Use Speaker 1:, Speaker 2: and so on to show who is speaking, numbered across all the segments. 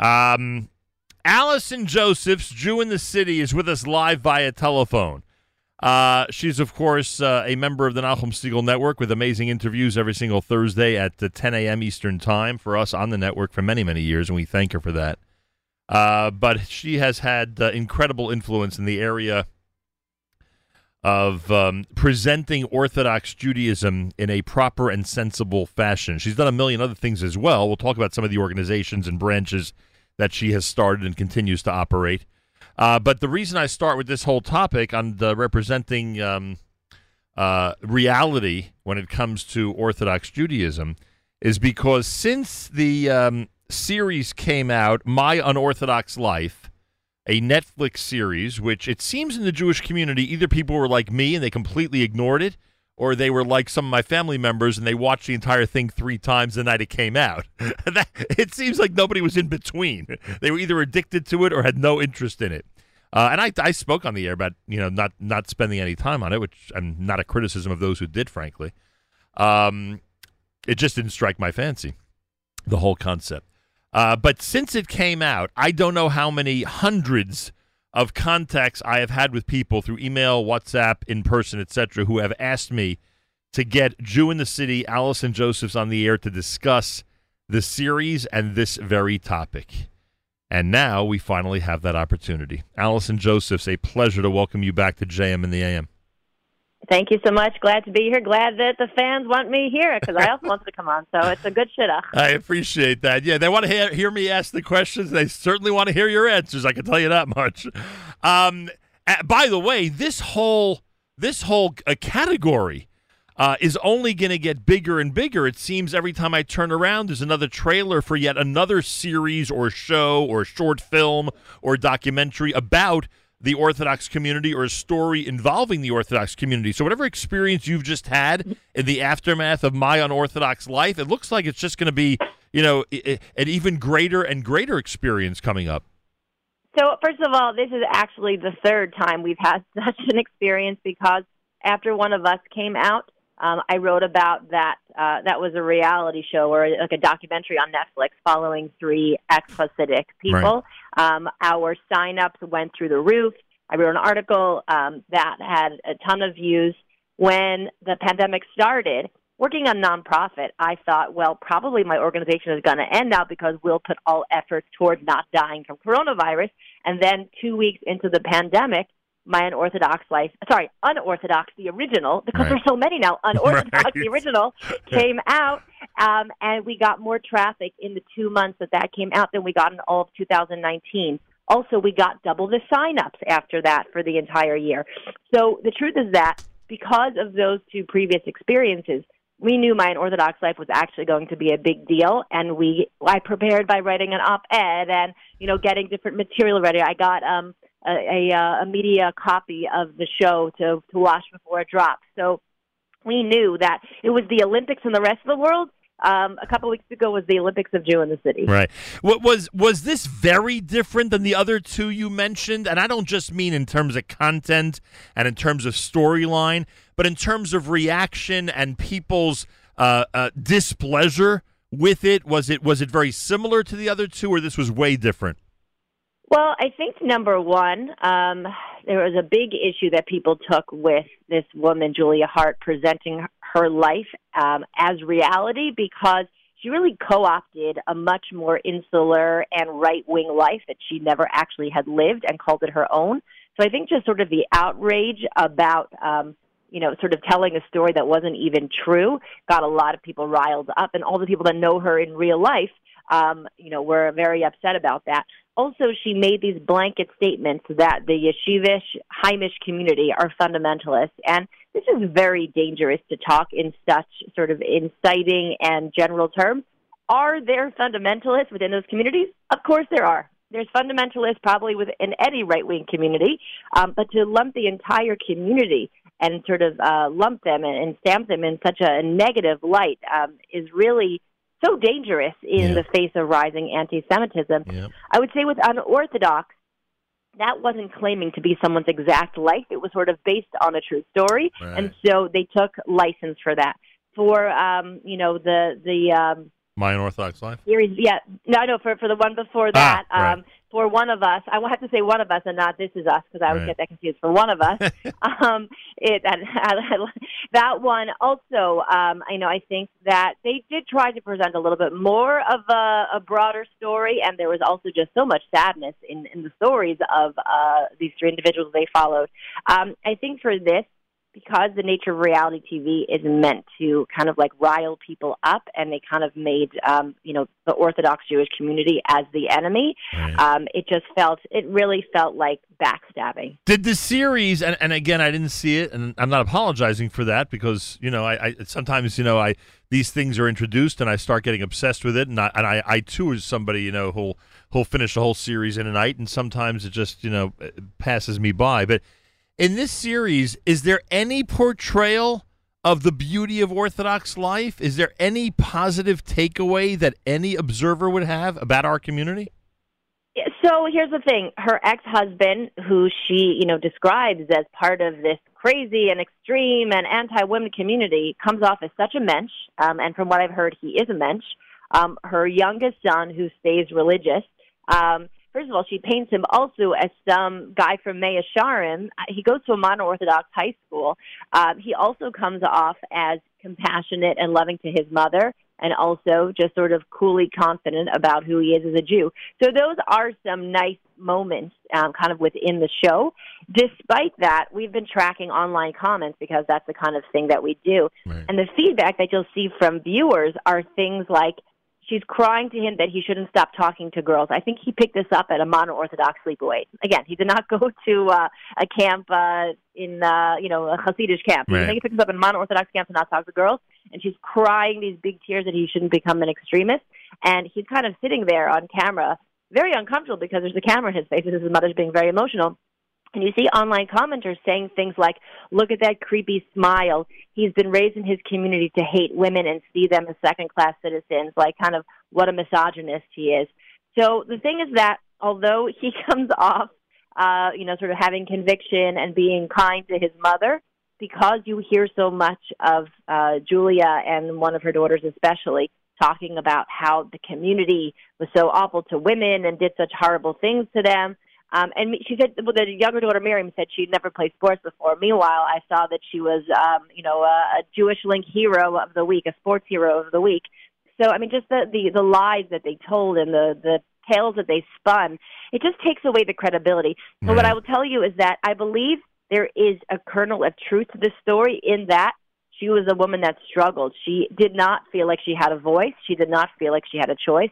Speaker 1: Um, Allison Josephs, Jew in the City, is with us live via telephone. Uh, she's, of course, uh, a member of the Nachum Segal Network with amazing interviews every single Thursday at 10 a.m. Eastern Time for us on the network for many, many years, and we thank her for that. Uh, but she has had uh, incredible influence in the area of um, presenting Orthodox Judaism in a proper and sensible fashion. She's done a million other things as well. We'll talk about some of the organizations and branches that she has started and continues to operate. Uh, but the reason I start with this whole topic on the representing um, uh, reality when it comes to Orthodox Judaism is because since the um, series came out, My Unorthodox Life, a Netflix series, which it seems in the Jewish community, either people were like me and they completely ignored it, or they were like some of my family members and they watched the entire thing three times the night it came out. that, it seems like nobody was in between. They were either addicted to it or had no interest in it. Uh, and I, I spoke on the air about you know not not spending any time on it, which I'm not a criticism of those who did, frankly. Um, it just didn't strike my fancy, the whole concept. Uh, but since it came out, I don't know how many hundreds of contacts I have had with people through email, WhatsApp, in person, etc., who have asked me to get Jew in the City, Allison Josephs on the air to discuss the series and this very topic. And now we finally have that opportunity. Allison Josephs, a pleasure to welcome you back to JM in the AM.
Speaker 2: Thank you so much. Glad to be here. Glad that the fans want me here because I also wanted to come on. So it's a good shidduch.
Speaker 1: I appreciate that. Yeah, they want to hear, hear me ask the questions. They certainly want to hear your answers. I can tell you that much. Um, by the way, this whole this whole uh, category uh, is only going to get bigger and bigger. It seems every time I turn around, there's another trailer for yet another series or show or short film or documentary about the Orthodox community or a story involving the Orthodox community. So, whatever experience you've just had in the aftermath of my unorthodox life, it looks like it's just going to be, you know, an even greater and greater experience coming up.
Speaker 2: So, first of all, this is actually the third time we've had such an experience because after one of us came out, um, I wrote about that. Uh, that was a reality show or like a documentary on Netflix following three ex Hasidic people. Right. Um, our signups went through the roof. I wrote an article um, that had a ton of views. When the pandemic started, working on nonprofit, I thought, well, probably my organization is going to end now because we'll put all efforts toward not dying from coronavirus. And then two weeks into the pandemic, my unorthodox life sorry unorthodox the original because right. there's so many now unorthodox right. the original came out um, and we got more traffic in the two months that that came out than we got in all of 2019 also we got double the signups after that for the entire year so the truth is that because of those two previous experiences we knew my unorthodox life was actually going to be a big deal and we i prepared by writing an op-ed and you know getting different material ready i got um a, a, uh, a media copy of the show to to watch before it drops. So we knew that it was the Olympics in the rest of the world. Um, a couple weeks ago was the Olympics of Jew in the city.
Speaker 1: Right. What was was this very different than the other two you mentioned? And I don't just mean in terms of content and in terms of storyline, but in terms of reaction and people's uh, uh, displeasure with it. Was it was it very similar to the other two, or this was way different?
Speaker 2: Well, I think number one, um, there was a big issue that people took with this woman, Julia Haart, presenting her life um, as reality because she really co opted a much more insular and right wing life that she never actually had lived and called it her own. So I think just sort of the outrage about, um, you know, sort of telling a story that wasn't even true got a lot of people riled up, and all the people that know her in real life um, you know, were very upset about that. Also, she made these blanket statements that the yeshivish, Haimish community are fundamentalists. And this is very dangerous to talk in such sort of inciting and general terms. Are there fundamentalists within those communities? Of course there are. There's fundamentalists probably within any right wing community, um, but to lump the entire community and sort of uh, lump them and, stamp them in such a negative light um, is really so dangerous in yeah. the face of rising anti-Semitism. Yeah. I would say with unorthodox, that wasn't claiming to be someone's exact life. It was sort of based on a true story, right. and so they took license for that. For um, you know the the um,
Speaker 1: My Unorthodox Life.
Speaker 2: Series, yeah, no, no, for for the one before that.
Speaker 1: Ah, right.
Speaker 2: um, for one of us, I will have to say one of us and not this is us because I always
Speaker 1: Right.
Speaker 2: get that confused. For one of us, um, it I, that, that one also, um, I know I think that they did try to present a little bit more of a, a broader story, and there was also just so much sadness in in the stories of uh, these three individuals they followed. Um, I think for this. Because the nature of reality TV is meant to kind of like rile people up, and they kind of made, um, you know, the Orthodox Jewish community as the enemy
Speaker 1: Right.
Speaker 2: um, it just felt it really felt like backstabbing
Speaker 1: Did the series, and, and again, I didn't see it, and I'm not apologizing for that because you know, I, I sometimes you know, I these things are introduced and I start getting obsessed with it, and I and I, I too is somebody you know who'll who'll finish a whole series in a night, and sometimes it just you know passes me by. But in this series, is there any portrayal of the beauty of Orthodox life? Is there any positive takeaway that any observer would have about our community?
Speaker 2: so here's the thing her ex-husband who she you know describes as part of this crazy and extreme and anti-women community comes off as such a mensch um, and from what i've heard he is a mensch um, her youngest son who stays religious um, First of all, she paints him also as some guy from Mea Shearim. He goes to a modern Orthodox high school. Um, he also comes off as compassionate and loving to his mother, and also just sort of coolly confident about who he is as a Jew. So those are some nice moments, um, kind of within the show. Despite that, we've been tracking online comments because that's the kind of thing that we do,
Speaker 1: Right.
Speaker 2: and the feedback that you'll see from viewers are things like she's crying to him that he shouldn't stop talking to girls. I think he picked this up at a modern Orthodox sleepaway. Again, he did not go to uh, a camp uh, in, uh, you know, a Hasidic camp. I think he picked this up in modern Orthodox camp to not talk to girls, and she's crying these big tears that he shouldn't become an extremist. And he's kind of sitting there on camera, very uncomfortable because there's a camera in his face. and His mother's being very emotional. And you see online commenters saying things like, look at that creepy smile. He's been raised in his community to hate women and see them as second class citizens, like kind of what a misogynist he is. So the thing is that although he comes off, uh, you know, sort of having conviction and being kind to his mother, because you hear so much of uh, Julia and one of her daughters especially talking about how the community was so awful to women and did such horrible things to them. Um, and she said, well, the younger daughter Miriam said she'd never played sports before. Meanwhile, I saw that she was, um, you know, a, a Jewish Link hero of the week, a sports hero of the week. So, I mean, just the the, the lies that they told and the the tales that they spun, it just takes away the credibility. So, what I will tell you is that I believe there is a kernel of truth to this story in that she was a woman that struggled. She did not feel like she had a voice. She did not feel like she had a choice.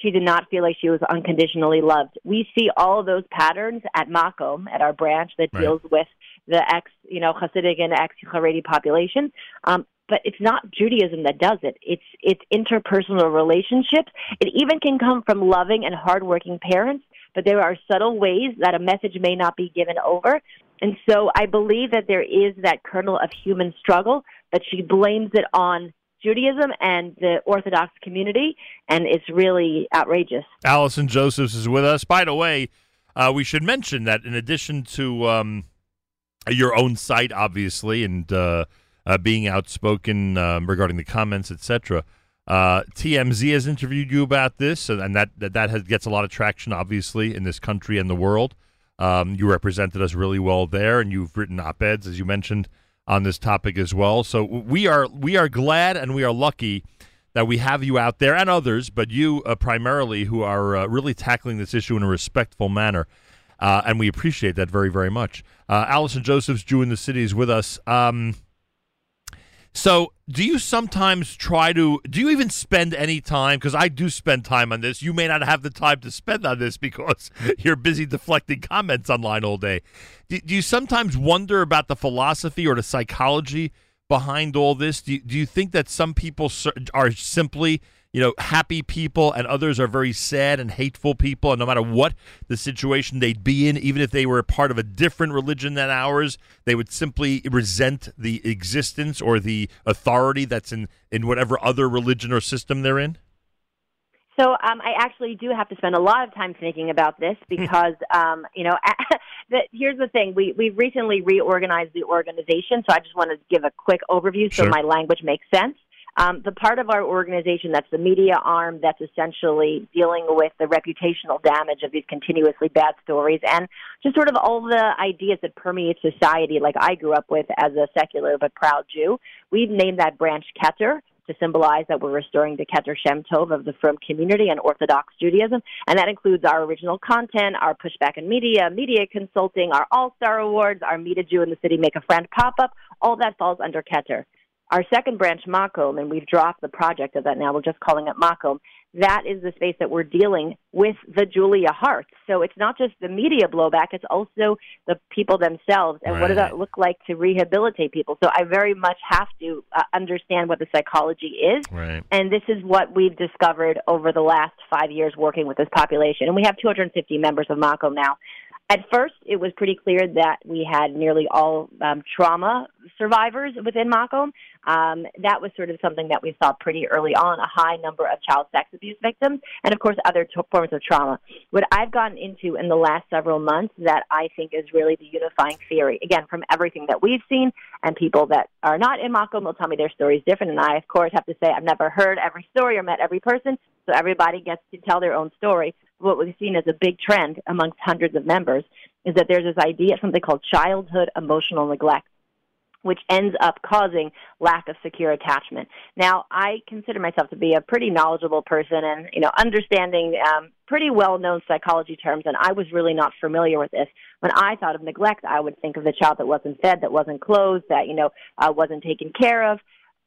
Speaker 2: She did not feel like she was unconditionally loved. We see all of those patterns at Makom, at our branch that
Speaker 1: Right.
Speaker 2: deals with the ex, you know, Hasidic and ex Haredi population. Um, but it's not Judaism that does it. It's it's interpersonal relationships. It even can come from loving and hardworking parents, but there are subtle ways that a message may not be given over. And so I believe that there is that kernel of human struggle, but she blames it on Judaism and the Orthodox community, and it's really outrageous.
Speaker 1: Allison Josephs is with us. By the way, uh, we should mention that in addition to um, your own site, obviously, and uh, uh, being outspoken um, regarding the comments, etc., uh, TMZ has interviewed you about this, and that that, that has, gets a lot of traction, obviously, in this country and the world. Um, you represented us really well there, and you've written op-eds, as you mentioned, on this topic as well. So we are we are glad and we are lucky that we have you out there and others, but you uh, primarily who are uh, really tackling this issue in a respectful manner. Uh, and we appreciate that very, very much. Uh, Allison Josephs, Jew in the City, is with us. Um, so, do you sometimes try to? Do you even spend any time? Because I do spend time on this. You may not have the time to spend on this because you're busy deflecting comments online all day. Do, do you sometimes wonder about the philosophy or the psychology behind all this? Do you, do you think that some people are simply, you know, happy people and others are very sad and hateful people, and no matter what the situation they'd be in, even if they were a part of a different religion than ours, they would simply resent the existence or the authority that's in in whatever other religion or system they're in?
Speaker 2: So um, I actually do have to spend a lot of time thinking about this because um, you know the, here's the thing we we recently reorganized the organization so I just want to give a quick overview so
Speaker 1: Sure.
Speaker 2: my language makes sense. Um, the part of our organization that's the media arm that's essentially dealing with the reputational damage of these continuously bad stories and just sort of all the ideas that permeate society, like I grew up with as a secular but proud Jew. We've named that branch Keter to symbolize that we're restoring the Keter Shem Tov of the Frum community and Orthodox Judaism. And that includes our original content, our pushback in media, media consulting, our All Star Awards, our Meet a Jew in the City, Make a Friend pop up. All that falls under Keter. Our second branch, Makom, and we've dropped the project of that now, we're just calling it Makom, that is the space that we're dealing with the Julia Haarts. So it's not just the media blowback, it's also the people themselves. And right. what does that look like to rehabilitate people? So I very much have to uh, understand what the psychology is.
Speaker 1: Right.
Speaker 2: And this is what we've discovered over the last five years working with this population. And we have 250 members of Makom now. At first, it was pretty clear that we had nearly all um, trauma survivors within Makom. Um, that was sort of something that we saw pretty early on, a high number of child sex abuse victims, and of course other t- forms of trauma. What I've gotten into in the last several months that I think is really the unifying theory, again, from everything that we've seen, and people that are not in Makom will tell me their story is different, and I, of course, have to say I've never heard every story or met every person, so everybody gets to tell their own story what we've seen as a big trend amongst hundreds of members is that there's this idea, of something called childhood emotional neglect, which ends up causing lack of secure attachment. Now, I consider myself to be a pretty knowledgeable person and, you know, understanding um, pretty well-known psychology terms, and I was really not familiar with this. When I thought of neglect, I would think of the child that wasn't fed, that wasn't clothed, that, you know, uh, wasn't taken care of.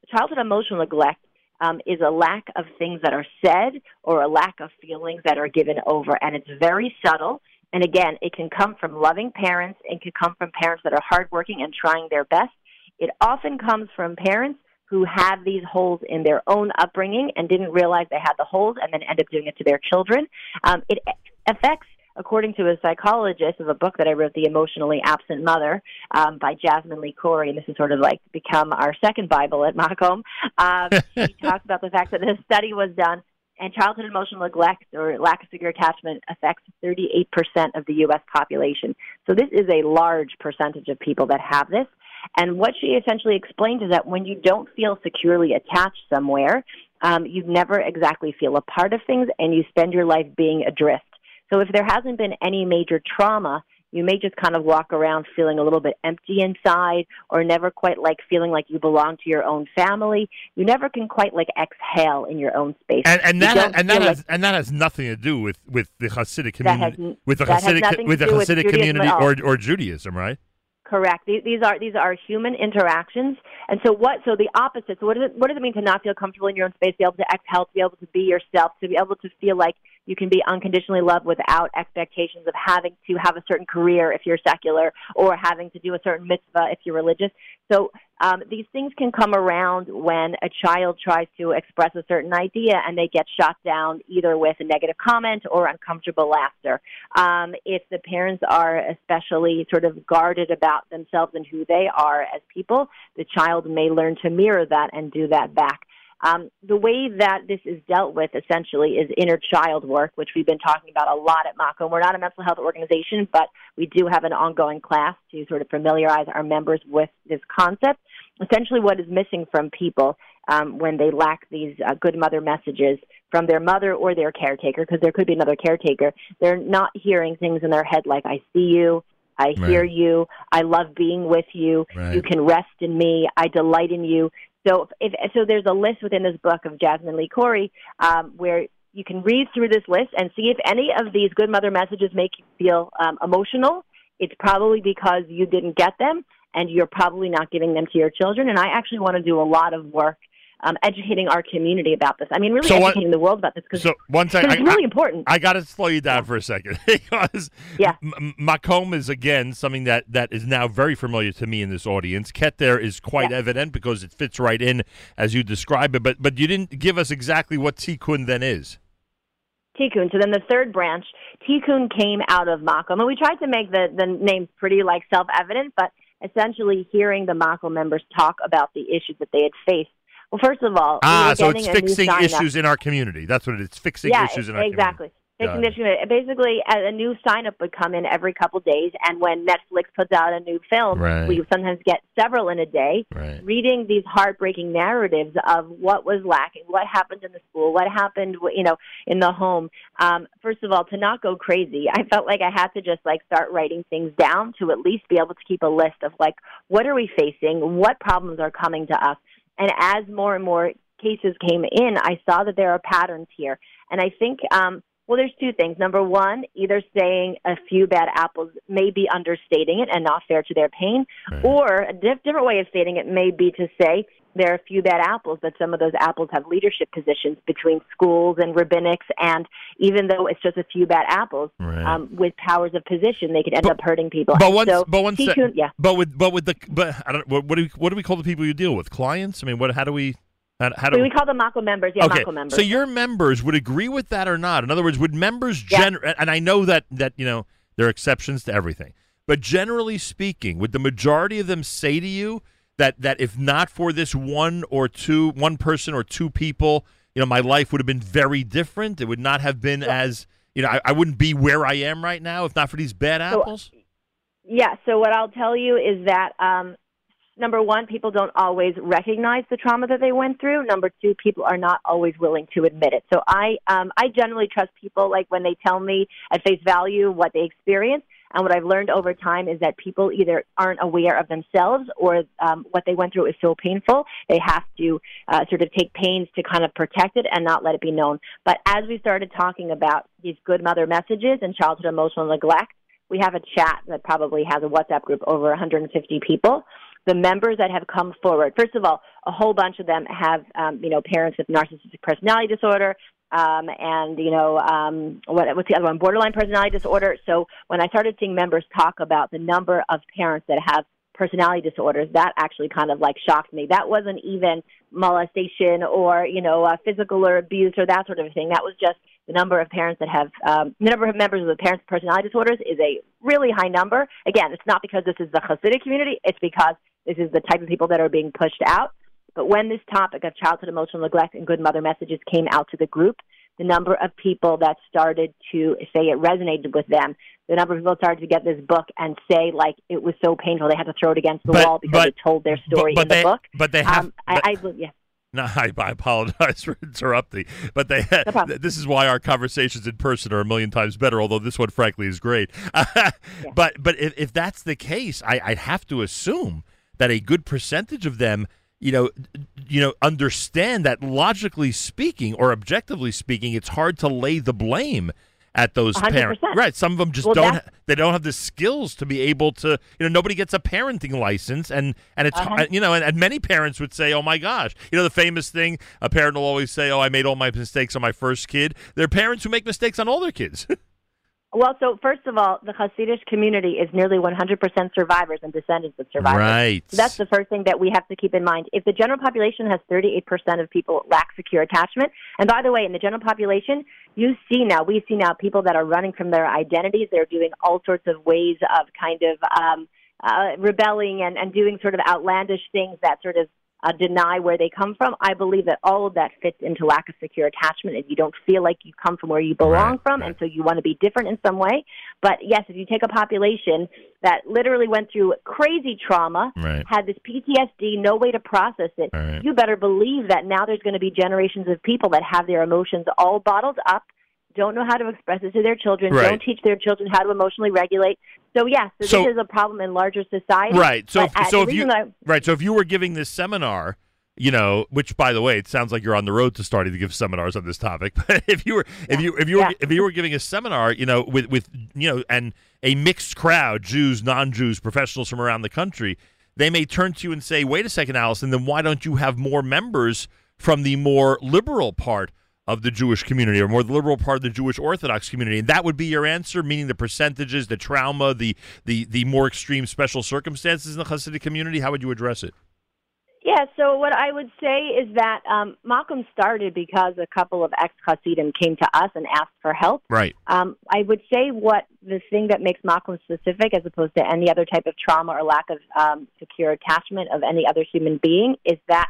Speaker 2: Childhood emotional neglect um, is a lack of things that are said or a lack of feelings that are given over. And it's very subtle. And again, it can come from loving parents. It can come from parents that are hardworking and trying their best. It often comes from parents who have these holes in their own upbringing and didn't realize they had the holes and then end up doing it to their children. Um, it affects according to a psychologist of a book that I wrote, The Emotionally Absent Mother, um, by Jasmin Lee Cori, and this has sort of like become our second Bible at Makom. Um, she talks about the fact that this study was done and childhood emotional neglect or lack of secure attachment affects 38% of the U.S. population. So this is a large percentage of people that have this. And what she essentially explained is that when you don't feel securely attached somewhere, um, you never exactly feel a part of things and you spend your life being adrift. So if there hasn't been any major trauma, you may just kind of walk around feeling a little bit empty inside or never quite like feeling like you belong to your own family. You never can quite like exhale in your own space.
Speaker 1: And, and that and that has like, and that has nothing to do with, with the Hasidic community
Speaker 2: has,
Speaker 1: with the Hasidic with the Hasidic community or or Judaism, right?
Speaker 2: Correct. These are these are human interactions, and so what? So the opposite. So what does it what does it mean to not feel comfortable in your own space? Be able to exhale, to be able to be yourself, to be able to feel like you can be unconditionally loved without expectations of having to have a certain career if you're secular or having to do a certain mitzvah if you're religious. So um, these things can come around when a child tries to express a certain idea and they get shot down either with a negative comment or uncomfortable laughter. Um, if the parents are especially sort of guarded about themselves and who they are as people, the child may learn to mirror that and do that back. Um, the way that this is dealt with essentially is inner child work, which we've been talking about a lot at Makom. We're not a mental health organization, but we do have an ongoing class to sort of familiarize our members with this concept. Essentially, what is missing from people um, when they lack these uh, good mother messages from their mother or their caretaker, because there could be another caretaker, they're not hearing things in their head like, I see you, I hear right. you. I love being with you. Right. You can rest in me. I delight in you. So, if, so there's a list within this book of Jasmin Lee Cori um, where you can read through this list and see if any of these good mother messages make you feel um, emotional. It's probably because you didn't get them, and you're probably not giving them to your children. And I actually want to do a lot of work um, educating our community about this. I mean, really so educating the world about this because
Speaker 1: so one
Speaker 2: it's really I, important.
Speaker 1: I, got to slow you down for a second because
Speaker 2: yeah.
Speaker 1: M- Makom is again something that that is now very familiar to me in this audience. Keter is quite yeah. evident because it fits right in as you describe it. But but you didn't give us exactly what Tikkun then is.
Speaker 2: Tikkun. So then the third branch, Tikkun came out of Makom, and we tried to make the the names pretty like self evident, but essentially hearing the Makom members talk about the issues that they had faced well, first of all,
Speaker 1: ah, so it's fixing issues in our community. That's what it is. Fixing
Speaker 2: yeah,
Speaker 1: issues in our
Speaker 2: exactly.
Speaker 1: Community.
Speaker 2: Basically, a new sign up would come in every couple days, and when Netflix puts out a new film,
Speaker 1: right.
Speaker 2: we sometimes get several in a day.
Speaker 1: Right.
Speaker 2: Reading these heartbreaking narratives of what was lacking, what happened in the school, what happened, you know, in the home. Um, first of all, to not go crazy, I felt like I had to just like start writing things down to at least be able to keep a list of like what are we facing, what problems are coming to us, and as more and more cases came in, I saw that there are patterns here, and I think. Um, well, there's two things. Number one, either saying a few bad apples may be understating it and not fair to their pain,
Speaker 1: Right.
Speaker 2: or a diff- different way of stating it may be to say there are a few bad apples, but some of those apples have leadership positions between schools and rabbinics, and even though it's just a few bad apples,
Speaker 1: Right.
Speaker 2: um, with powers of position, they could end
Speaker 1: But-
Speaker 2: up hurting people.
Speaker 1: But one,
Speaker 2: so,
Speaker 1: but one,
Speaker 2: Tikkun- yeah.
Speaker 1: but with, but with the, but I don't. What, what do we, what do we call the people you deal with? Clients? I mean, what? How do we? How, how do
Speaker 2: We, we call them Makom members. Yeah,
Speaker 1: okay.
Speaker 2: Makom members.
Speaker 1: So your members would agree with that or not? In other words, would members
Speaker 2: Yeah.
Speaker 1: gen and I know that that you know there are exceptions to everything, but generally speaking, would the majority of them say to you that that if not for this one or two one person or two people, you know, my life would have been very different. It would not have been as you know, I, I wouldn't be where I am right now if not for these bad
Speaker 2: So,
Speaker 1: apples.
Speaker 2: Yeah, so what I'll tell you is that um, number one, people don't always recognize the trauma that they went through. Number two, people are not always willing to admit it. So I, um, I generally trust people like when they tell me at face value what they experience. And what I've learned over time is that people either aren't aware of themselves or um, what they went through is so painful, they have to uh, sort of take pains to kind of protect it and not let it be known. But as we started talking about these good mother messages and childhood emotional neglect, we have a chat that probably has a WhatsApp group over 150 people. The members that have come forward, first of all, a whole bunch of them have, um, you know, parents with narcissistic personality disorder, um, and you know, um, what, what's the other one? Borderline personality disorder. So when I started seeing members talk about the number of parents that have personality disorders, that actually kind of like shocked me. That wasn't even molestation or you know uh, physical or abuse or that sort of thing. That was just the number of parents that have um, the number of members of the parents personality disorders is a really high number. Again, it's not because this is the Hasidic community; it's because this is the type of people that are being pushed out. But when this topic of childhood emotional neglect and good mother messages came out to the group, the number of people that started to say it resonated with them, the number of people started to get this book and say like it was so painful they had to throw it against the
Speaker 1: But-
Speaker 2: wall because
Speaker 1: but-
Speaker 2: it told their story
Speaker 1: but,
Speaker 2: in the
Speaker 1: they,
Speaker 2: book.
Speaker 1: But they have.
Speaker 2: Um, I, I, yeah.
Speaker 1: No, I, I apologize for interrupting, but they
Speaker 2: problem.
Speaker 1: this is why our conversations in person are a million times better. Although this one, frankly, is great. But but if, if that's the case, I, I'd have to assume that a good percentage of them, you know, you know, understand that logically speaking or objectively speaking, it's hard to lay the blame at those
Speaker 2: 100%.
Speaker 1: parents. Right. Some of them just
Speaker 2: Well,
Speaker 1: don't. Ha- they don't have the skills to be able to. You know, nobody gets a parenting license, and and it's
Speaker 2: Uh-huh.
Speaker 1: you know, and, and many parents would say, "Oh my gosh," you know, the famous thing a parent will always say, "Oh, I made all my mistakes on my first kid." There are parents who make mistakes on all their kids.
Speaker 2: Well, so first of all, the Hasidic community is nearly 100% survivors and descendants of survivors.
Speaker 1: right.
Speaker 2: So that's the first thing that we have to keep in mind. If the general population has 38% of people lack secure attachment, and by the way, in the general population, you see now, we see now people that are running from their identities. They're doing all sorts of ways of kind of um, uh, rebelling and, and doing sort of outlandish things that sort of uh, deny where they come from. I believe that all of that fits into lack of secure attachment. If you don't feel like you come from where you belong
Speaker 1: Right,
Speaker 2: from,
Speaker 1: right.
Speaker 2: and so you want to be different in some way. But yes, if you take a population that literally went through crazy trauma,
Speaker 1: Right.
Speaker 2: had this PTSD, no way to process it, you better believe that now there's going to be generations of people that have their emotions all bottled up, don't know how to express it to their children,
Speaker 1: Right.
Speaker 2: don't teach their children how to emotionally regulate. So yes, so,
Speaker 1: So-
Speaker 2: this is a problem in larger society.
Speaker 1: Right. So, if, so if you
Speaker 2: I-
Speaker 1: right, so if you were giving this seminar, you know, which by the way, it sounds like you're on the road to starting to give seminars on this topic. But if you were, if you, if you were,
Speaker 2: Yeah.
Speaker 1: if you were giving a seminar, you know, with with you know, and a mixed crowd, Jews, non-Jews, professionals from around the country, they may turn to you and say, "Wait a second, Allison, then why don't you have more members from the more liberal part?" Of the Jewish community, or more the liberal part of the Jewish Orthodox community, and that would be your answer, meaning the percentages, the trauma, the the the more extreme special circumstances in the Hasidic community. How would you address it?
Speaker 2: Yeah, so what I would say is that um, Makom started because a couple of ex Hasidim came to us and asked for help.
Speaker 1: Right.
Speaker 2: Um, I would say what the thing that makes Makom specific, as opposed to any other type of trauma or lack of um, secure attachment of any other human being, is that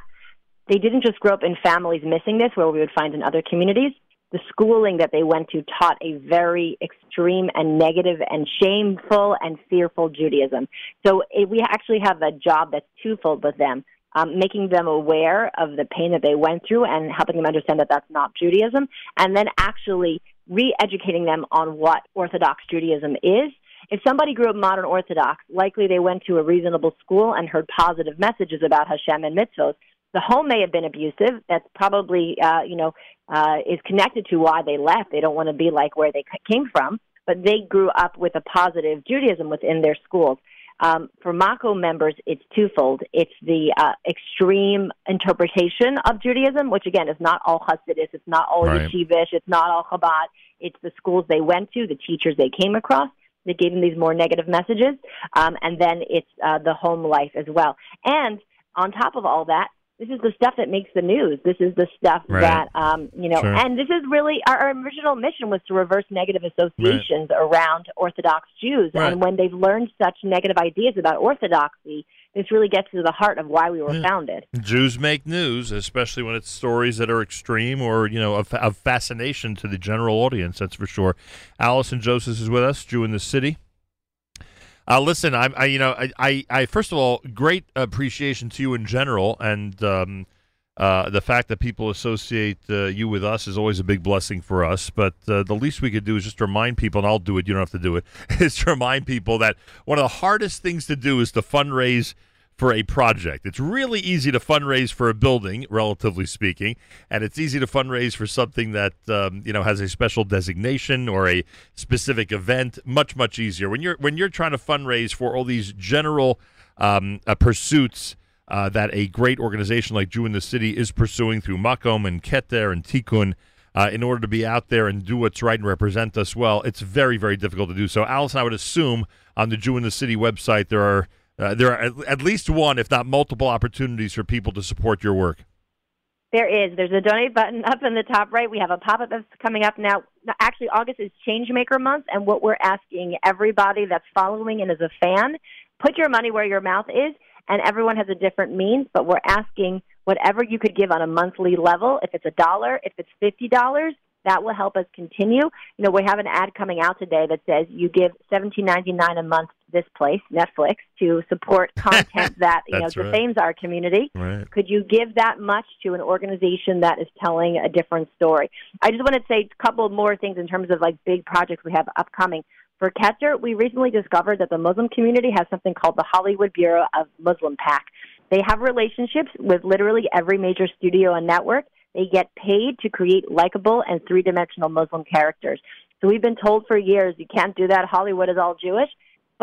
Speaker 2: they didn't just grow up in families missing this, where we would find in other communities. the schooling that they went to taught a very extreme and negative and shameful and fearful Judaism. So it, we actually have a job that's twofold with them. Um, making them aware of the pain that they went through and helping them understand that that's not Judaism, and then actually re-educating them on what Orthodox Judaism is. If somebody grew up modern Orthodox, likely they went to a reasonable school and heard positive messages about Hashem and mitzvot. The home may have been abusive. That's probably, uh, you know, uh, is connected to why they left. They don't want to be like where they came from, but they grew up with a positive Judaism within their schools. Um, for Makom members, it's twofold. It's the uh, extreme interpretation of Judaism, which again is not all Hasidus, it's not all right. Yeshivish, it's not all Chabad. It's the schools they went to, the teachers they came across that gave them these more negative messages, um, and then it's uh, the home life as well. And on top of all that, this is the stuff that makes the news. This is the stuff right. that um, you know, sure. and this is really our, our, original mission was to reverse negative associations right. around Orthodox Jews. Right. And when they've learned such negative ideas about Orthodoxy, this really gets to the heart of why we were yeah. founded.
Speaker 1: Jews make news, especially when it's stories that are extreme or you know of, of fascination to the general audience. That's for sure. Allison Josephs is with us, Jew in the City. Uh, listen, I, I, you know, I, I, I, first of all, great appreciation to you in general, and um, uh, the fact that people associate uh, you with us is always a big blessing for us. But uh, the least we could do is just remind people, and I'll do it. You don't have to do it. Is to remind people that one of the hardest things to do is to fundraise for a project. It's really easy to fundraise for a building, relatively speaking, and it's easy to fundraise for something that um, you know has a special designation or a specific event. Much much easier when you're when you're trying to fundraise for all these general um, uh, pursuits. Uh, that a great organization like Jew in the City is pursuing through Makom and Keter and Tikkun uh, in order to be out there and do what's right and represent us well. It's very, very difficult to do. So, Allison, I would assume on the Jew in the City website there are uh, there are at, least one, if not multiple, opportunities for people to support your work.
Speaker 2: There is. There's a donate button up in the top right. We have a pop up that's coming up now. Actually, August is Changemaker Month, and what we're asking everybody that's following and is a fan, put your money where your mouth is. And everyone has a different means, but we're asking whatever you could give on a monthly level. If it's a dollar, if it's fifty dollars, that will help us continue. You know, we have an ad coming out today that says you give seventeen ninety nine a month this place, Netflix, to support content that you know right. our community. Right. Could you give that much to an organization that is telling a different story? I just want to say a couple more things in terms of like big projects we have upcoming. For Keter, we recently discovered that the Muslim community has something called the Hollywood Bureau of Muslim PAC. They have relationships with literally every major studio and network they get paid to create likable and three dimensional Muslim characters. So we've been told for years you can't do that. Hollywood is all Jewish.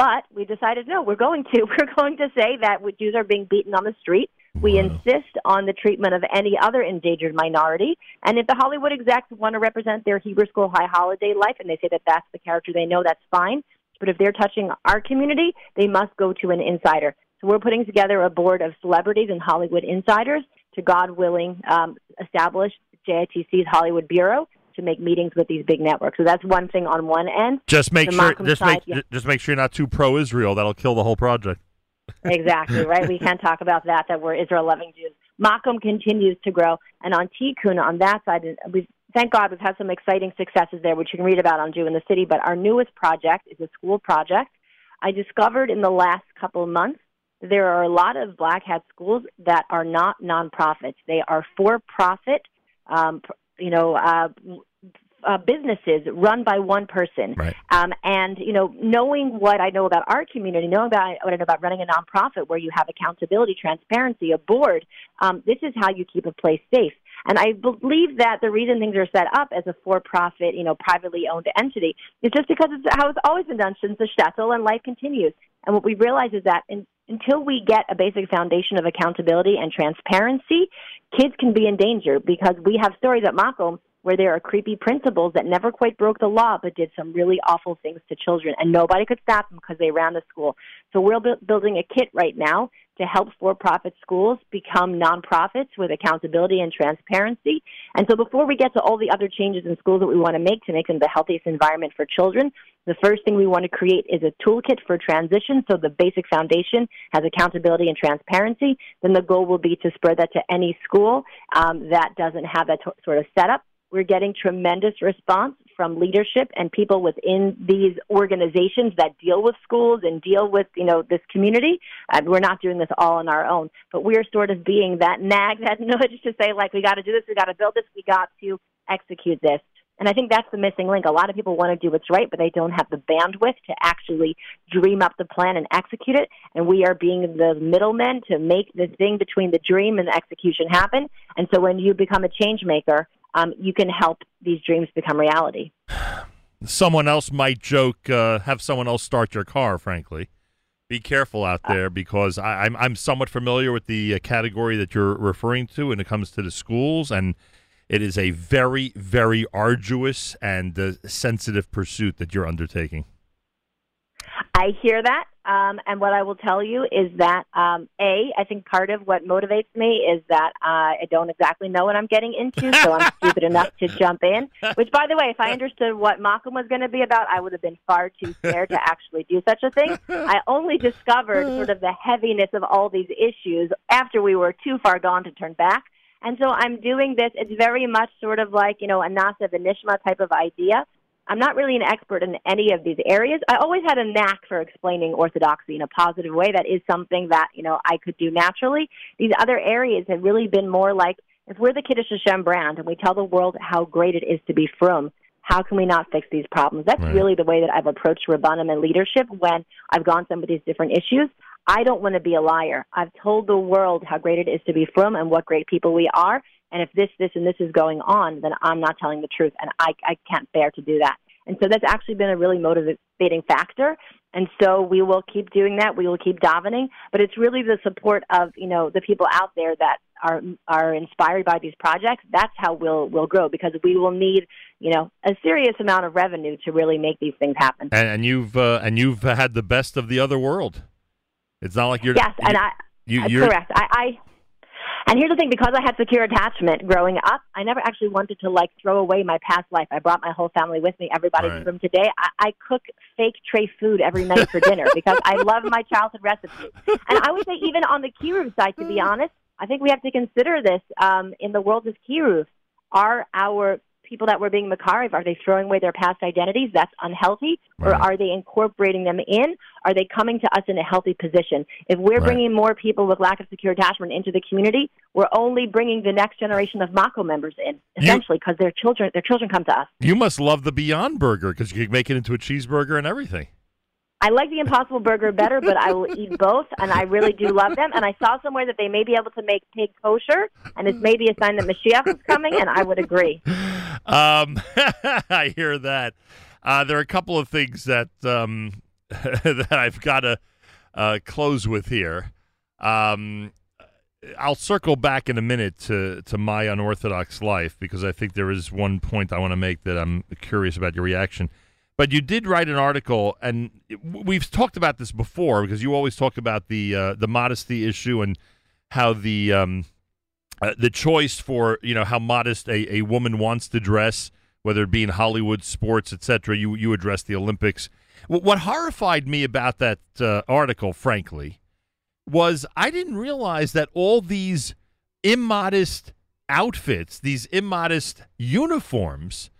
Speaker 2: But we decided no, we're going to. We're going to say that Jews are being beaten on the street. We wow. insist on the treatment of any other endangered minority. And if the Hollywood execs want to represent their Hebrew School High Holiday life and they say that that's the character they know, that's fine. But if they're touching our community, they must go to an insider. So we're putting together a board of celebrities and Hollywood insiders to God willing um, establish JITC's Hollywood Bureau to make meetings with these big networks. So that's one thing on one end.
Speaker 1: Just make the sure just side, make yeah. just make sure you're not too pro Israel. That'll kill the whole project.
Speaker 2: exactly, right? We can't talk about that that we're Israel loving Jews. Makom continues to grow and on Tikkun on that side we've thank God we've had some exciting successes there which you can read about on Jew in the City, but our newest project is a school project. I discovered in the last couple of months there are a lot of black hat schools that are not nonprofits. They are for profit, um, you know, uh, uh, businesses run by one person.
Speaker 1: Right.
Speaker 2: Um, and, you know, knowing what I know about our community, knowing about what I know about running a nonprofit where you have accountability, transparency, a board, um, this is how you keep a place safe. And I believe that the reason things are set up as a for-profit, you know, privately owned entity is just because it's how it's always been done since the shtetl and life continues. And what we realize is that in, until we get a basic foundation of accountability and transparency, kids can be in danger because we have stories at Makom where there are creepy principals that never quite broke the law but did some really awful things to children and nobody could stop them because they ran the school. So we're bu- building a kit right now to help for-profit schools become nonprofits with accountability and transparency. And so before we get to all the other changes in schools that we want to make to make them the healthiest environment for children, the first thing we want to create is a toolkit for transition so the basic foundation has accountability and transparency. Then the goal will be to spread that to any school um, that doesn't have that t- sort of setup We're getting tremendous response from leadership and people within these organizations that deal with schools and deal with you know this community. Uh, we're not doing this all on our own, but we are sort of being that nag, that nudge to say like we got to do this, we got to build this, we got to execute this. And I think that's the missing link. A lot of people want to do what's right, but they don't have the bandwidth to actually dream up the plan and execute it. And we are being the middlemen to make the thing between the dream and the execution happen. And so when you become a change maker, um, you can help these dreams become reality.
Speaker 1: Someone else might joke, uh, have someone else start your car, frankly. Be careful out there because I, am I'm, I'm somewhat familiar with the uh, category that you're referring to when it comes to the schools and – it is a very, very arduous and uh, sensitive pursuit that you're undertaking.
Speaker 2: I hear that. Um, and what I will tell you is that, um, A, I think part of what motivates me is that uh, I don't exactly know what I'm getting into, so I'm stupid enough to jump in. Which, by the way, if I understood what Makom was going to be about, I would have been far too scared to actually do such a thing. I only discovered sort of the heaviness of all these issues after we were too far gone to turn back. And so I'm doing this. It's very much sort of like, you know, a Na'aseh V'nishma type of idea. I'm not really an expert in any of these areas. I always had a knack for explaining orthodoxy in a positive way. That is something that, you know, I could do naturally. These other areas have really been more like, if we're the Kiddush Hashem brand and we tell the world how great it is to be frum, how can we not fix these problems? That's right. really the way that I've approached Rabbanim and leadership when I've gone some of these different issues. I don't want to be a liar. I've told the world how great it is to be frum and what great people we are. And if this, this, and this is going on, then I'm not telling the truth, and I, I can't bear to do that. And so that's actually been a really motivating factor. And so we will keep doing that. We will keep davening. But it's really the support of you know the people out there that are are inspired by these projects. That's how we'll we'll grow because we will need you know a serious amount of revenue to really make these things happen.
Speaker 1: And, and you've uh, and you've had the best of the other world. It's not like you're.
Speaker 2: Yes, you, and I. You, you're, correct. I, I. And here's the thing: because I had secure attachment growing up, I never actually wanted to like throw away my past life. I brought my whole family with me. Everybody's right. from today. I, I cook fake treif food every night for dinner because I love my childhood recipes. And I would say, even on the kiruv side, to be honest, I think we have to consider this um, in the world of kiruv. Are our people that were being Makariv, are they throwing away their past identities? That's unhealthy. Right. Or are they incorporating them in? Are they coming to us in a healthy position? If we're right. bringing more people with lack of secure attachment into the community, we're only bringing the next generation of Makom members in, essentially, because their children, their children come to us.
Speaker 1: You must love the Beyond Burger because you can make it into a cheeseburger and everything.
Speaker 2: I like the Impossible Burger better, but I will eat both, and I really do love them. And I saw somewhere that they may be able to make pig kosher, and it's maybe a sign that Mashiach is coming, and I would agree.
Speaker 1: Um, I hear that. Uh, there are a couple of things that um, that I've got to uh, close with here. Um, I'll circle back in a minute to, to my unorthodox life because I think there is one point I want to make that I'm curious about your reaction. But you did write an article, and we've talked about this before because you always talk about the uh, the modesty issue and how the um, uh, the choice for you know how modest a, a woman wants to dress, whether it be in Hollywood, sports, etc. You you address the Olympics. What horrified me about that uh, article, frankly, was I didn't realize that all these immodest outfits, these immodest uniforms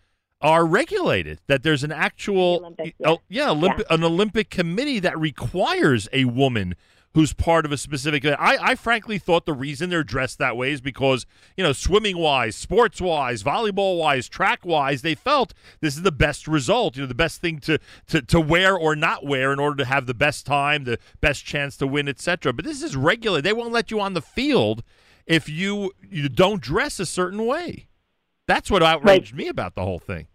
Speaker 1: are regulated. That there's an actual,
Speaker 2: Olympic, yeah,
Speaker 1: yeah, Olymp- yeah, an Olympic committee that requires a woman who's part of a specific. I, I frankly thought the reason they're dressed that way is because you know, swimming wise, sports wise, volleyball wise, track wise, they felt this is the best result. You know, the best thing to to to wear or not wear in order to have the best time, the best chance to win, etc. But this is regular. They won't let you on the field if you you don't dress a certain way. That's what outraged right. me about the whole thing.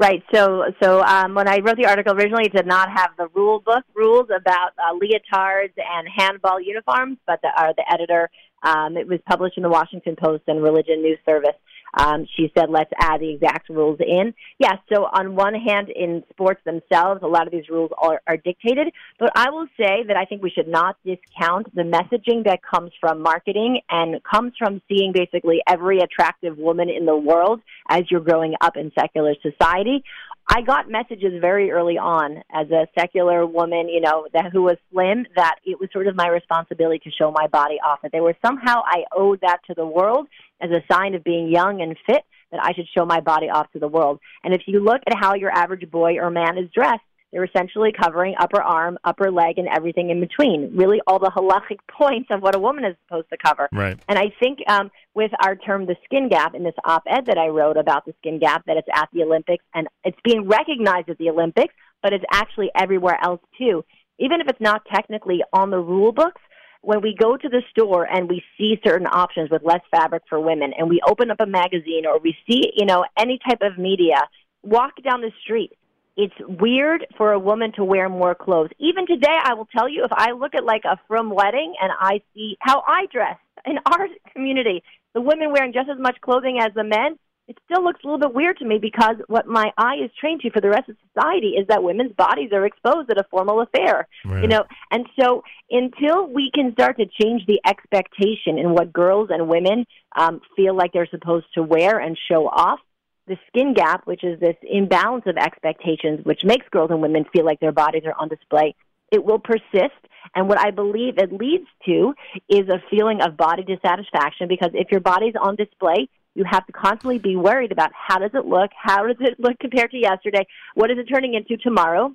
Speaker 2: Right. So, so um, when I wrote the article originally, it did not have the rule book rules about uh, leotards and handball uniforms, but the, uh, the editor, um, it was published in the Washington Post and Religion News Service. Um, she said, let's add the exact rules in. Yeah, so on one hand, in sports themselves, a lot of these rules are, are dictated. But I will say that I think we should not discount the messaging that comes from marketing and comes from seeing basically every attractive woman in the world as you're growing up in secular society. I got messages very early on as a secular woman, you know, that who was slim, that it was sort of my responsibility to show my body off. That they were somehow I owed that to the world as a sign of being young and fit that I should show my body off to the world. And if you look at how your average boy or man is dressed, they're essentially covering upper arm, upper leg, and everything in between. Really, all the halachic points of what a woman is supposed to cover.
Speaker 1: Right.
Speaker 2: And I think um, with our term, the skin gap, in this op-ed that I wrote about the skin gap, that it's at the Olympics and it's being recognized at the Olympics, but it's actually everywhere else too. Even if it's not technically on the rule books, when we go to the store and we see certain options with less fabric for women and we open up a magazine or we see, you know, any type of media, walk down the street, it's weird for a woman to wear more clothes. Even today, I will tell you, if I look at like a frum wedding and I see how I dress in our community, the women wearing just as much clothing as the men, it still looks a little bit weird to me because what my eye is trained to for the rest of society is that women's bodies are exposed at a formal affair.
Speaker 1: Right.
Speaker 2: You know, and so until we can start to change the expectation in what girls and women um, feel like they're supposed to wear and show off, the skin gap, which is this imbalance of expectations, which makes girls and women feel like their bodies are on display, it will persist. And what I believe it leads to is a feeling of body dissatisfaction because if your body's on display, you have to constantly be worried about how does it look, how does it look compared to yesterday, what is it turning into tomorrow,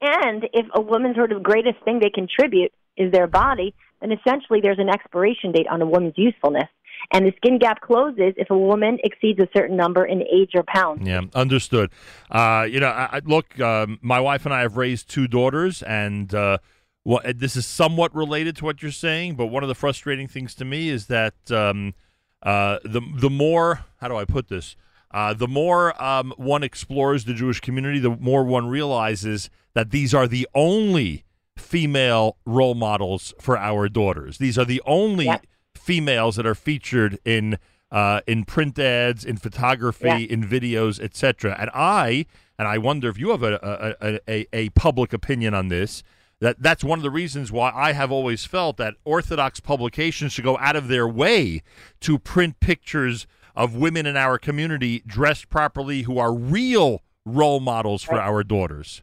Speaker 2: and if a woman's sort of greatest thing they contribute is their body, then essentially there's an expiration date on a woman's usefulness. And the skin gap closes if a woman exceeds a certain number in age or pounds.
Speaker 1: Yeah, understood. Uh, you know, I, I, look, um, my wife and I have raised two daughters, and uh, well, this is somewhat related to what you're saying. But one of the frustrating things to me is that um, uh, the the more how do I put this? Uh, the more um, one explores the Jewish community, the more one realizes that these are the only female role models for our daughters. These are the only
Speaker 2: Yep.
Speaker 1: Females that are featured in uh, in print ads, in photography,
Speaker 2: Yeah.
Speaker 1: in videos, etc. And I and I wonder if you have a a, a, a public opinion on this. That that's one of the reasons why I have always felt that Orthodox publications should go out of their way to print pictures of women in our community dressed properly who are real role models for
Speaker 2: Right.
Speaker 1: our daughters.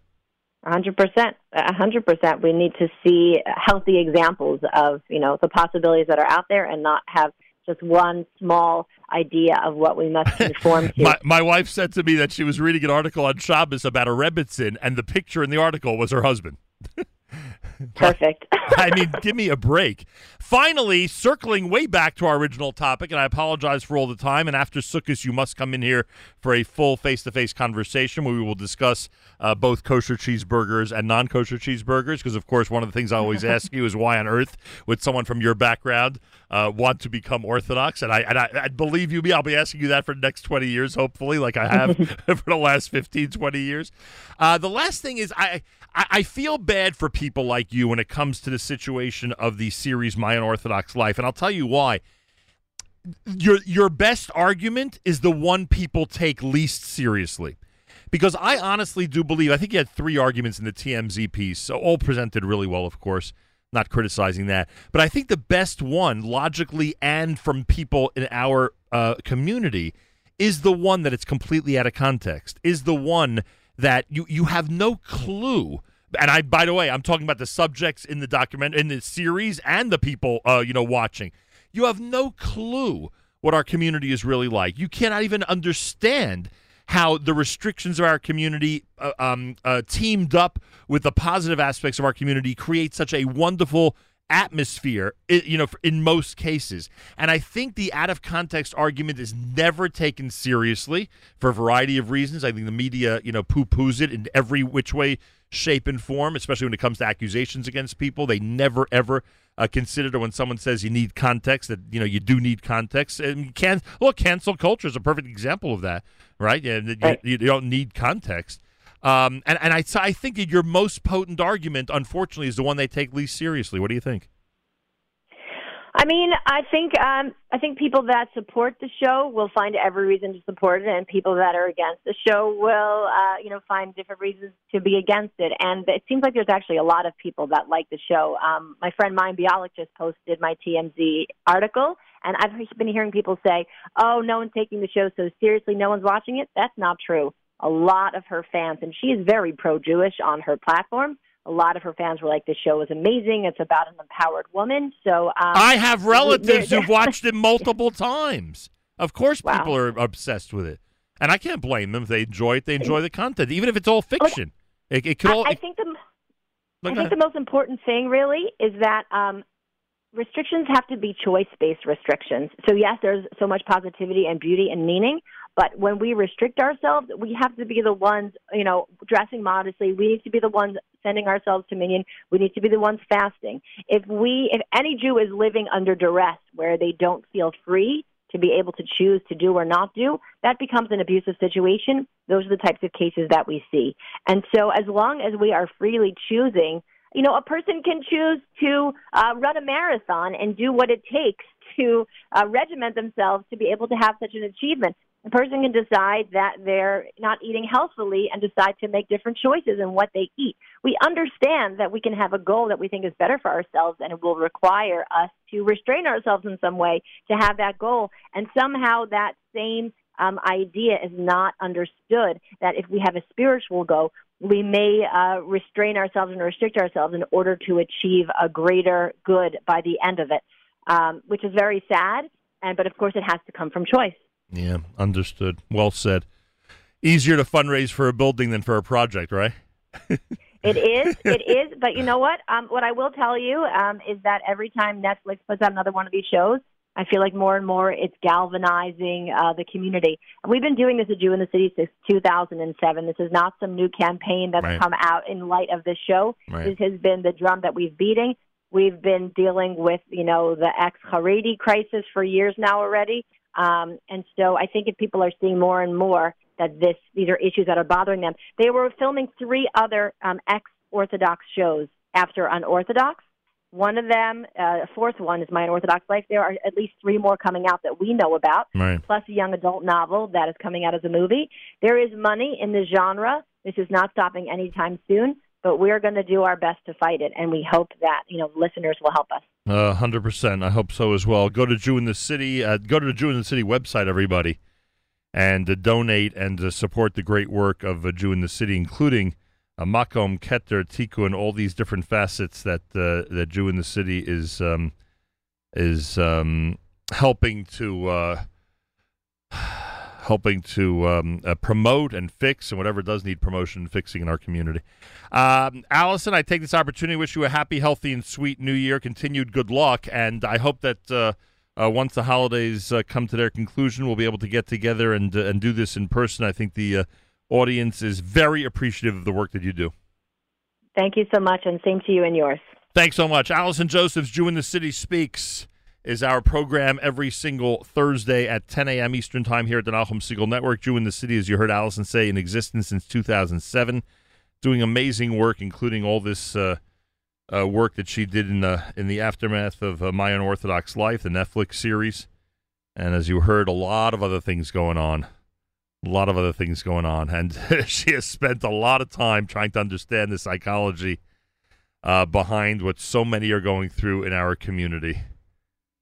Speaker 2: Hundred percent, a hundred percent. We need to see healthy examples of you know the possibilities that are out there, and not have just one small idea of what we must conform to.
Speaker 1: My, my wife said to me that she was reading an article on Shabbos about a Rebbetzin, and the picture in the article was her husband.
Speaker 2: Perfect.
Speaker 1: I mean, give me a break. Finally, circling way back to our original topic, and I apologize for all the time. And after Sukkot, you must come in here for a full face-to-face conversation where we will discuss uh, both kosher cheeseburgers and non-kosher cheeseburgers. Because, of course, one of the things I always ask you is why on earth would someone from your background uh, want to become Orthodox? And I and I, I believe you me, I'll be asking you that for the next twenty years, hopefully, like I have for the last 15, 20 years. Uh, the last thing is I. I I feel bad for people like you when it comes to the situation of the series My Unorthodox Life, and I'll tell you why. Your your best argument is the one people take least seriously. Because I honestly do believe, I think you had three arguments in the TMZ piece, so all presented really well, of course, not criticizing that. But I think the best one, logically and from people in our uh, community, is the one that it's completely out of context, is the one that you, you have no clue. And I, by the way, I'm talking about the subjects in the document, in the series, and the people, uh, you know, watching. You have no clue what our community is really like. You cannot even understand how the restrictions of our community uh, um, uh, teamed up with the positive aspects of our community create such a wonderful atmosphere you know in most cases and i think the out of context argument is never taken seriously for a variety of reasons i think the media you know poo-poos it in every which way shape and form especially when it comes to accusations against people they never ever uh, consider when someone says you need context that you know you do need context and you can look cancel culture is a perfect example of that right yeah, you,
Speaker 2: Right.
Speaker 1: you don't need context um, and and I, I think your most potent argument, unfortunately, is the one they take least seriously. What do you think?
Speaker 2: I mean, I think um, I think people that support the show will find every reason to support it, and people that are against the show will, uh, you know, find different reasons to be against it. And it seems like there's actually a lot of people that like the show. Um, my friend Mayim Bialik just posted my TMZ article, and I've been hearing people say, "Oh, no one's taking the show so seriously, no one's watching it." That's not true. A lot of her fans, and she is very pro-Jewish on her platform. A lot of her fans were like, "This show is amazing. It's about an empowered woman." So um,
Speaker 1: I have relatives who've watched it multiple times. Of course,
Speaker 2: Wow.
Speaker 1: people are obsessed with it, and I can't blame them if they enjoy it. They enjoy the content, even if it's all fiction. It, it could all.
Speaker 2: I, I think the I think the most important thing really is that um, restrictions have to be choice-based restrictions. So yes, there's so much positivity and beauty and meaning, but when we restrict ourselves, we have to be the ones, you know, dressing modestly. We need to be the ones sending ourselves to Minyan. We need to be the ones fasting. If we, if any Jew is living under duress where they don't feel free to be able to choose to do or not do, that becomes an abusive situation. Those are the types of cases that we see. And so as long as we are freely choosing, you know, a person can choose to uh, run a marathon and do what it takes to uh, regiment themselves to be able to have such an achievement. A person can decide that they're not eating healthfully and decide to make different choices in what they eat. We understand that we can have a goal that we think is better for ourselves and it will require us to restrain ourselves in some way to have that goal. And somehow that same um, idea is not understood that if we have a spiritual goal, we may uh, restrain ourselves and restrict ourselves in order to achieve a greater good by the end of it, um, which is very sad. And but of course, it has to come from choice.
Speaker 1: Yeah, understood. Well said. Easier to fundraise for a building than for a project, right?
Speaker 2: It is, it is. But you know what? Um, what I will tell you um, is that every time Netflix puts out another one of these shows, I feel like more and more it's galvanizing uh, the community. And we've been doing this at Jew in the City since 2007. This is not some new campaign that's
Speaker 1: Right.
Speaker 2: come out in light of this show.
Speaker 1: Right.
Speaker 2: This has been the drum that we've beating. We've been dealing with, you know, the ex-Haredi crisis for years now already. Um, and so I think if people are seeing more and more that this these are issues that are bothering them, they were filming three other um, ex-Orthodox shows after Unorthodox. One of them, uh, a fourth one, is My Unorthodox Life. There are at least three more coming out that we know about,
Speaker 1: Right.
Speaker 2: plus a young adult novel that is coming out as a movie. There is money in the genre. This is not stopping anytime soon, but we're going to do our best to fight it, and we hope that you know listeners will help us.
Speaker 1: Hundred percent. I hope so as well. Go to Jew in the City. Uh, go to the Jew in the City website, everybody, and uh, donate and uh, support the great work of uh, Jew in the City, including uh, Makom, Keter, Tiku, and all these different facets that that Jew in the City is um, is um, helping to helping to um, uh, promote and fix and whatever does need promotion and fixing in our community. Um, Allison, I take this opportunity to wish you a happy, healthy, and sweet New Year. Continued good luck, and I hope that uh, uh, once the holidays uh, come to their conclusion, we'll be able to get together and uh, and do this in person. I think the uh, audience is very appreciative of the work that you do.
Speaker 2: Thank you so much, and same to you and yours.
Speaker 1: Thanks so much. Allison Josephs, Jew in the City Speaks, is our program every single Thursday at 10 a.m. Eastern Time here at the Nachum Segal Network. Jew in the City, as you heard Allison say, in existence since 2007, doing amazing work, including all this uh, uh, work that she did in the, in the aftermath of uh, My Unorthodox Life, the Netflix series. And as you heard, a lot of other things going on. A lot of other things going on. And she has spent a lot of time trying to understand the psychology uh, behind what so many are going through in our community.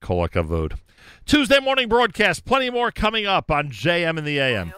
Speaker 1: Kol hakavod. Tuesday morning broadcast. Plenty more coming up on JM in the AM.